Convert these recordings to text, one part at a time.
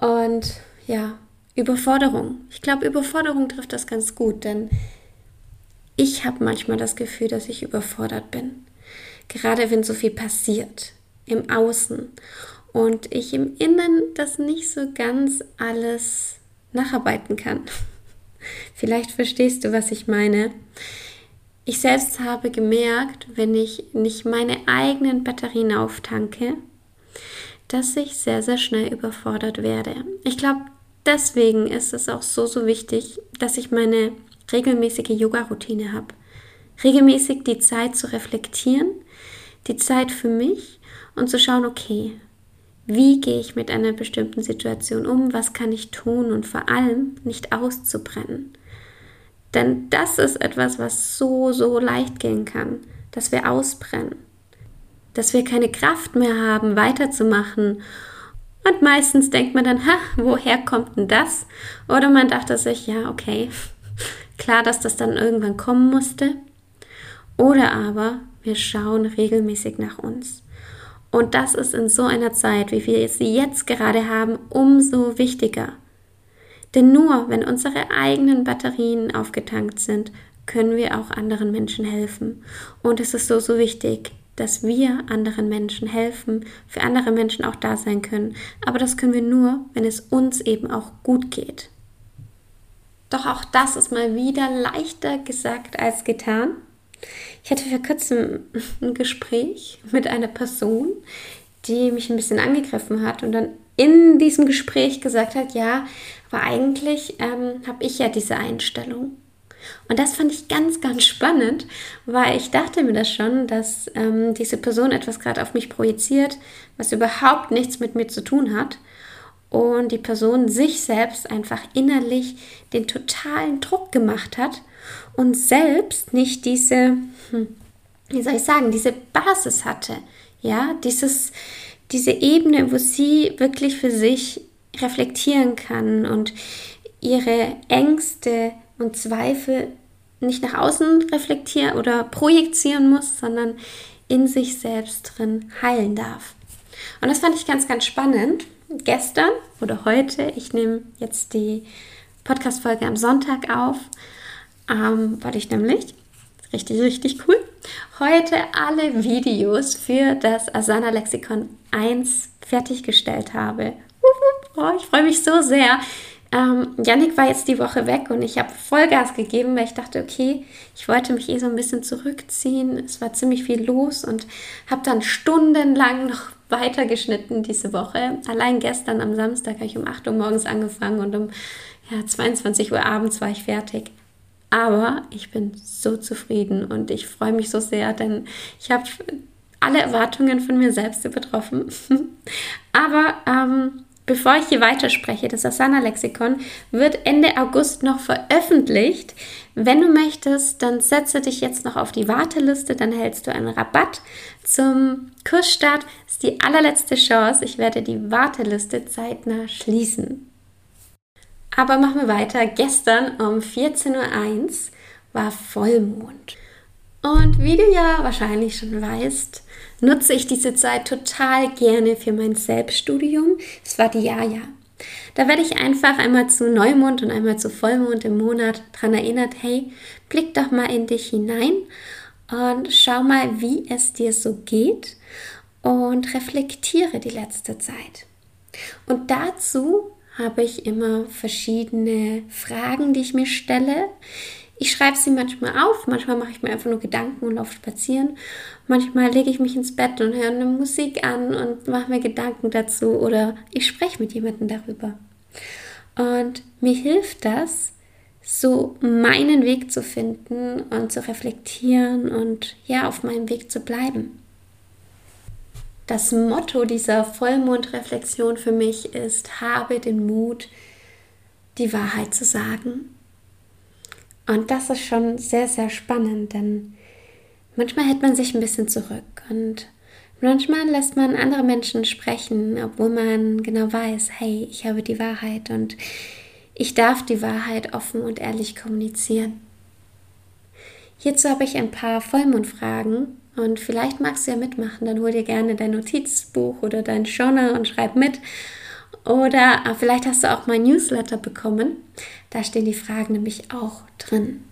und ja, Überforderung. Ich glaube, Überforderung trifft das ganz gut, denn ich habe manchmal das Gefühl, dass ich überfordert bin. Gerade wenn so viel passiert im Außen und ich im Innen das nicht so ganz alles nacharbeiten kann. Vielleicht verstehst du, was ich meine. Ich selbst habe gemerkt, wenn ich nicht meine eigenen Batterien auftanke, dass ich sehr, sehr schnell überfordert werde. Ich glaube, deswegen ist es auch so, so wichtig, dass ich meine regelmäßige Yoga-Routine habe. Regelmäßig die Zeit zu reflektieren, die Zeit für mich und zu schauen, okay, wie gehe ich mit einer bestimmten Situation um, was kann ich tun und vor allem nicht auszubrennen. Denn das ist etwas, was so, so leicht gehen kann, dass wir ausbrennen, dass wir keine Kraft mehr haben, weiterzumachen. Und meistens denkt man dann, ha, woher kommt denn das? Oder man dachte sich, ja, okay, klar, dass das dann irgendwann kommen musste. Oder aber wir schauen regelmäßig nach uns. Und das ist in so einer Zeit, wie wir sie jetzt gerade haben, umso wichtiger. Denn nur wenn unsere eigenen Batterien aufgetankt sind, können wir auch anderen Menschen helfen. Und es ist so, so wichtig, dass wir anderen Menschen helfen, für andere Menschen auch da sein können. Aber das können wir nur, wenn es uns eben auch gut geht. Doch auch das ist mal wieder leichter gesagt als getan. Ich hatte vor kurzem ein Gespräch mit einer Person, die mich ein bisschen angegriffen hat und dann in diesem Gespräch gesagt hat, ja, aber eigentlich ähm, habe ich ja diese Einstellung. Und das fand ich ganz, ganz spannend, weil ich dachte mir das schon, dass ähm, diese Person etwas gerade auf mich projiziert, was überhaupt nichts mit mir zu tun hat. Und die Person sich selbst einfach innerlich den totalen Druck gemacht hat und selbst nicht diese, hm, wie soll ich sagen, diese Basis hatte. Ja, dieses, diese Ebene, wo sie wirklich für sich reflektieren kann und ihre Ängste und Zweifel nicht nach außen reflektieren oder projizieren muss, sondern in sich selbst drin heilen darf. Und das fand ich ganz, ganz spannend. Gestern oder heute, ich nehme jetzt die Podcast-Folge am Sonntag auf, ähm, weil ich nämlich, richtig, richtig cool, heute alle Videos für das Asana Lexikon 1 fertiggestellt habe. Oh, ich freue mich so sehr. Ähm, war jetzt die Woche weg und ich habe Vollgas gegeben, weil ich dachte, okay, ich wollte mich eh so ein bisschen zurückziehen. Es war ziemlich viel los und habe dann stundenlang noch weitergeschnitten diese Woche. Allein gestern am Samstag habe ich um 8 Uhr morgens angefangen und um ja, 22 Uhr abends war ich fertig. Aber ich bin so zufrieden und ich freue mich so sehr, denn ich habe alle Erwartungen von mir selbst übertroffen. Aber ähm, bevor ich hier weiterspreche, das Asana-Lexikon wird Ende August noch veröffentlicht. Wenn du möchtest, dann setze dich jetzt noch auf die Warteliste, dann hältst du einen Rabatt zum Kursstart. Das ist die allerletzte Chance. Ich werde die Warteliste zeitnah schließen. Aber machen wir weiter. Gestern um 14.01 Uhr war Vollmond. Und wie du ja wahrscheinlich schon weißt, nutze ich diese Zeit total gerne für mein Selbststudium. Es war die Jaja. Da werde ich einfach einmal zu Neumond und einmal zu Vollmond im Monat daran erinnert, hey, blick doch mal in dich hinein und schau mal, wie es dir so geht und reflektiere die letzte Zeit. Und dazu habe ich immer verschiedene Fragen, die ich mir stelle. Ich schreibe sie manchmal auf, manchmal mache ich mir einfach nur Gedanken und laufe spazieren. Manchmal lege ich mich ins Bett und höre eine Musik an und mache mir Gedanken dazu oder ich spreche mit jemandem darüber. Und mir hilft das, so meinen Weg zu finden und zu reflektieren und ja, auf meinem Weg zu bleiben. Das Motto dieser Vollmondreflexion für mich ist, habe den Mut, die Wahrheit zu sagen. Und das ist schon sehr, sehr spannend, denn manchmal hält man sich ein bisschen zurück und manchmal lässt man andere Menschen sprechen, obwohl man genau weiß, hey, ich habe die Wahrheit und ich darf die Wahrheit offen und ehrlich kommunizieren. Hierzu habe ich ein paar Vollmondfragen und vielleicht magst du ja mitmachen. Dann hol dir gerne dein Notizbuch oder dein Journal und schreib mit. Oder äh, vielleicht hast du auch mein Newsletter bekommen. Da stehen die Fragen nämlich auch drin.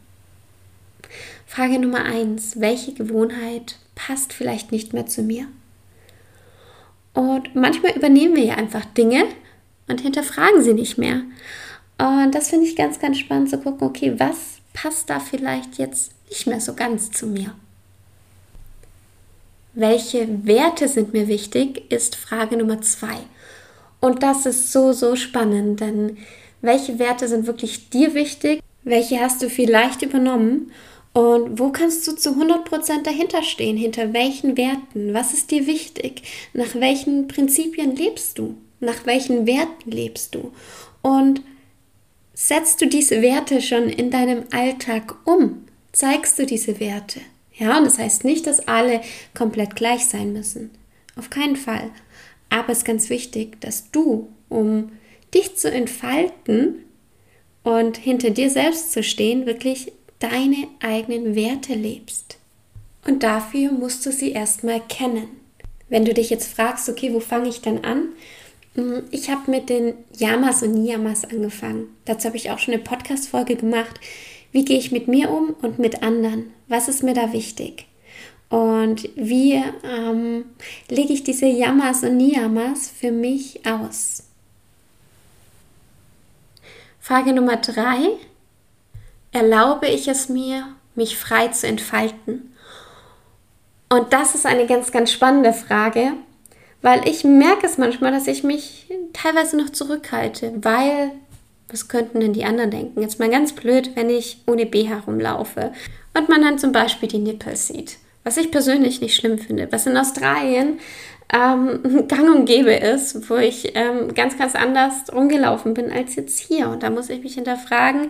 Frage Nummer eins: Welche Gewohnheit passt vielleicht nicht mehr zu mir? Und manchmal übernehmen wir ja einfach Dinge und hinterfragen sie nicht mehr. Und das finde ich ganz, ganz spannend zu gucken, okay, was passt da vielleicht jetzt nicht mehr so ganz zu mir. Welche Werte sind mir wichtig, ist Frage Nummer zwei. Und das ist so, so spannend, denn welche Werte sind wirklich dir wichtig? Welche hast du vielleicht übernommen? Und wo kannst du zu 100% dahinter stehen? Hinter welchen Werten? Was ist dir wichtig? Nach welchen Prinzipien lebst du? Nach welchen Werten lebst du? Und setzt du diese Werte schon in deinem Alltag um? zeigst du diese Werte. Ja, und das heißt nicht, dass alle komplett gleich sein müssen. Auf keinen Fall. Aber es ist ganz wichtig, dass du, um dich zu entfalten und hinter dir selbst zu stehen, wirklich deine eigenen Werte lebst. Und dafür musst du sie erstmal kennen. Wenn du dich jetzt fragst, okay, wo fange ich denn an? Hm, ich habe mit den Yamas und Niyamas angefangen. Dazu habe ich auch schon eine Podcast-Folge gemacht. Wie gehe ich mit mir um und mit anderen? Was ist mir da wichtig? Und wie ähm, lege ich diese Yamas und Niyamas für mich aus? Frage Nummer drei. Erlaube ich es mir, mich frei zu entfalten? Und das ist eine ganz, ganz spannende Frage, weil ich merke es manchmal, dass ich mich teilweise noch zurückhalte, weil was könnten denn die anderen denken? Jetzt mal ganz blöd, wenn ich ohne B herumlaufe und man dann zum Beispiel die Nippel sieht. Was ich persönlich nicht schlimm finde, was in Australien ähm, gang und gäbe ist, wo ich ähm, ganz, ganz anders rumgelaufen bin als jetzt hier. Und da muss ich mich hinterfragen,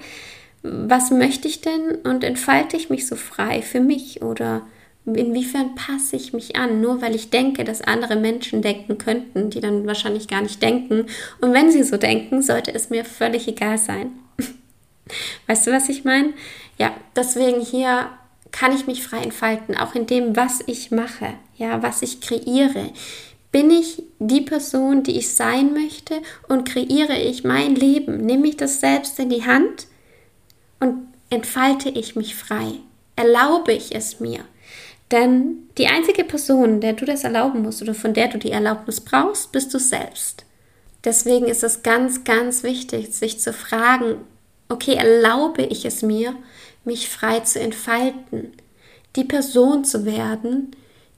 was möchte ich denn und entfalte ich mich so frei für mich oder inwiefern passe ich mich an, nur weil ich denke, dass andere Menschen denken könnten, die dann wahrscheinlich gar nicht denken. Und wenn sie so denken, sollte es mir völlig egal sein. weißt du, was ich meine? Ja, deswegen hier kann ich mich frei entfalten, auch in dem, was ich mache, ja, was ich kreiere. Bin ich die Person, die ich sein möchte und kreiere ich mein Leben? Nehme ich das selbst in die Hand und entfalte ich mich frei? Erlaube ich es mir? Denn die einzige Person, der du das erlauben musst oder von der du die Erlaubnis brauchst, bist du selbst. Deswegen ist es ganz, ganz wichtig, sich zu fragen, okay, erlaube ich es mir, mich frei zu entfalten, die Person zu werden,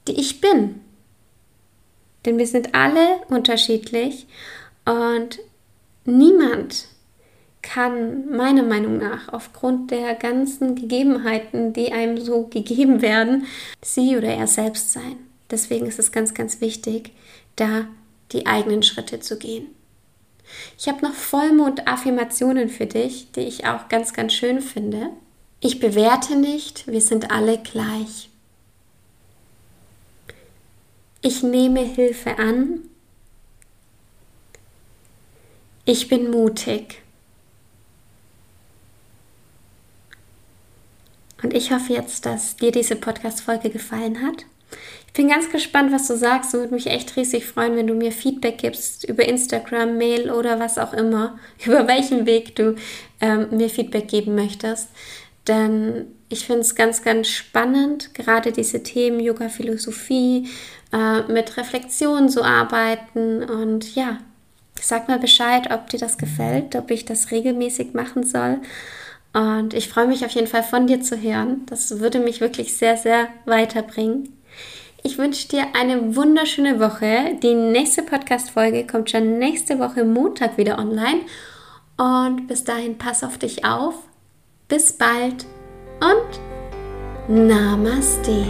die ich bin. Denn wir sind alle unterschiedlich und niemand kann meiner Meinung nach aufgrund der ganzen Gegebenheiten, die einem so gegeben werden, sie oder er selbst sein. Deswegen ist es ganz, ganz wichtig, da die eigenen Schritte zu gehen. Ich habe noch Vollmond-Affirmationen für dich, die ich auch ganz, ganz schön finde. Ich bewerte nicht, wir sind alle gleich. Ich nehme Hilfe an. Ich bin mutig. Und ich hoffe jetzt, dass dir diese Podcast-Folge gefallen hat. Ich bin ganz gespannt, was du sagst und würde mich echt riesig freuen, wenn du mir Feedback gibst über Instagram, Mail oder was auch immer, über welchen Weg du ähm, mir Feedback geben möchtest. Denn ich finde es ganz, ganz spannend, gerade diese Themen Yoga, Philosophie, äh, mit Reflexion zu arbeiten. Und ja, sag mal Bescheid, ob dir das gefällt, ob ich das regelmäßig machen soll. Und ich freue mich auf jeden Fall von dir zu hören. Das würde mich wirklich sehr, sehr weiterbringen. Ich wünsche dir eine wunderschöne Woche. Die nächste Podcast-Folge kommt schon nächste Woche Montag wieder online. Und bis dahin, pass auf dich auf. Bis bald und Namaste.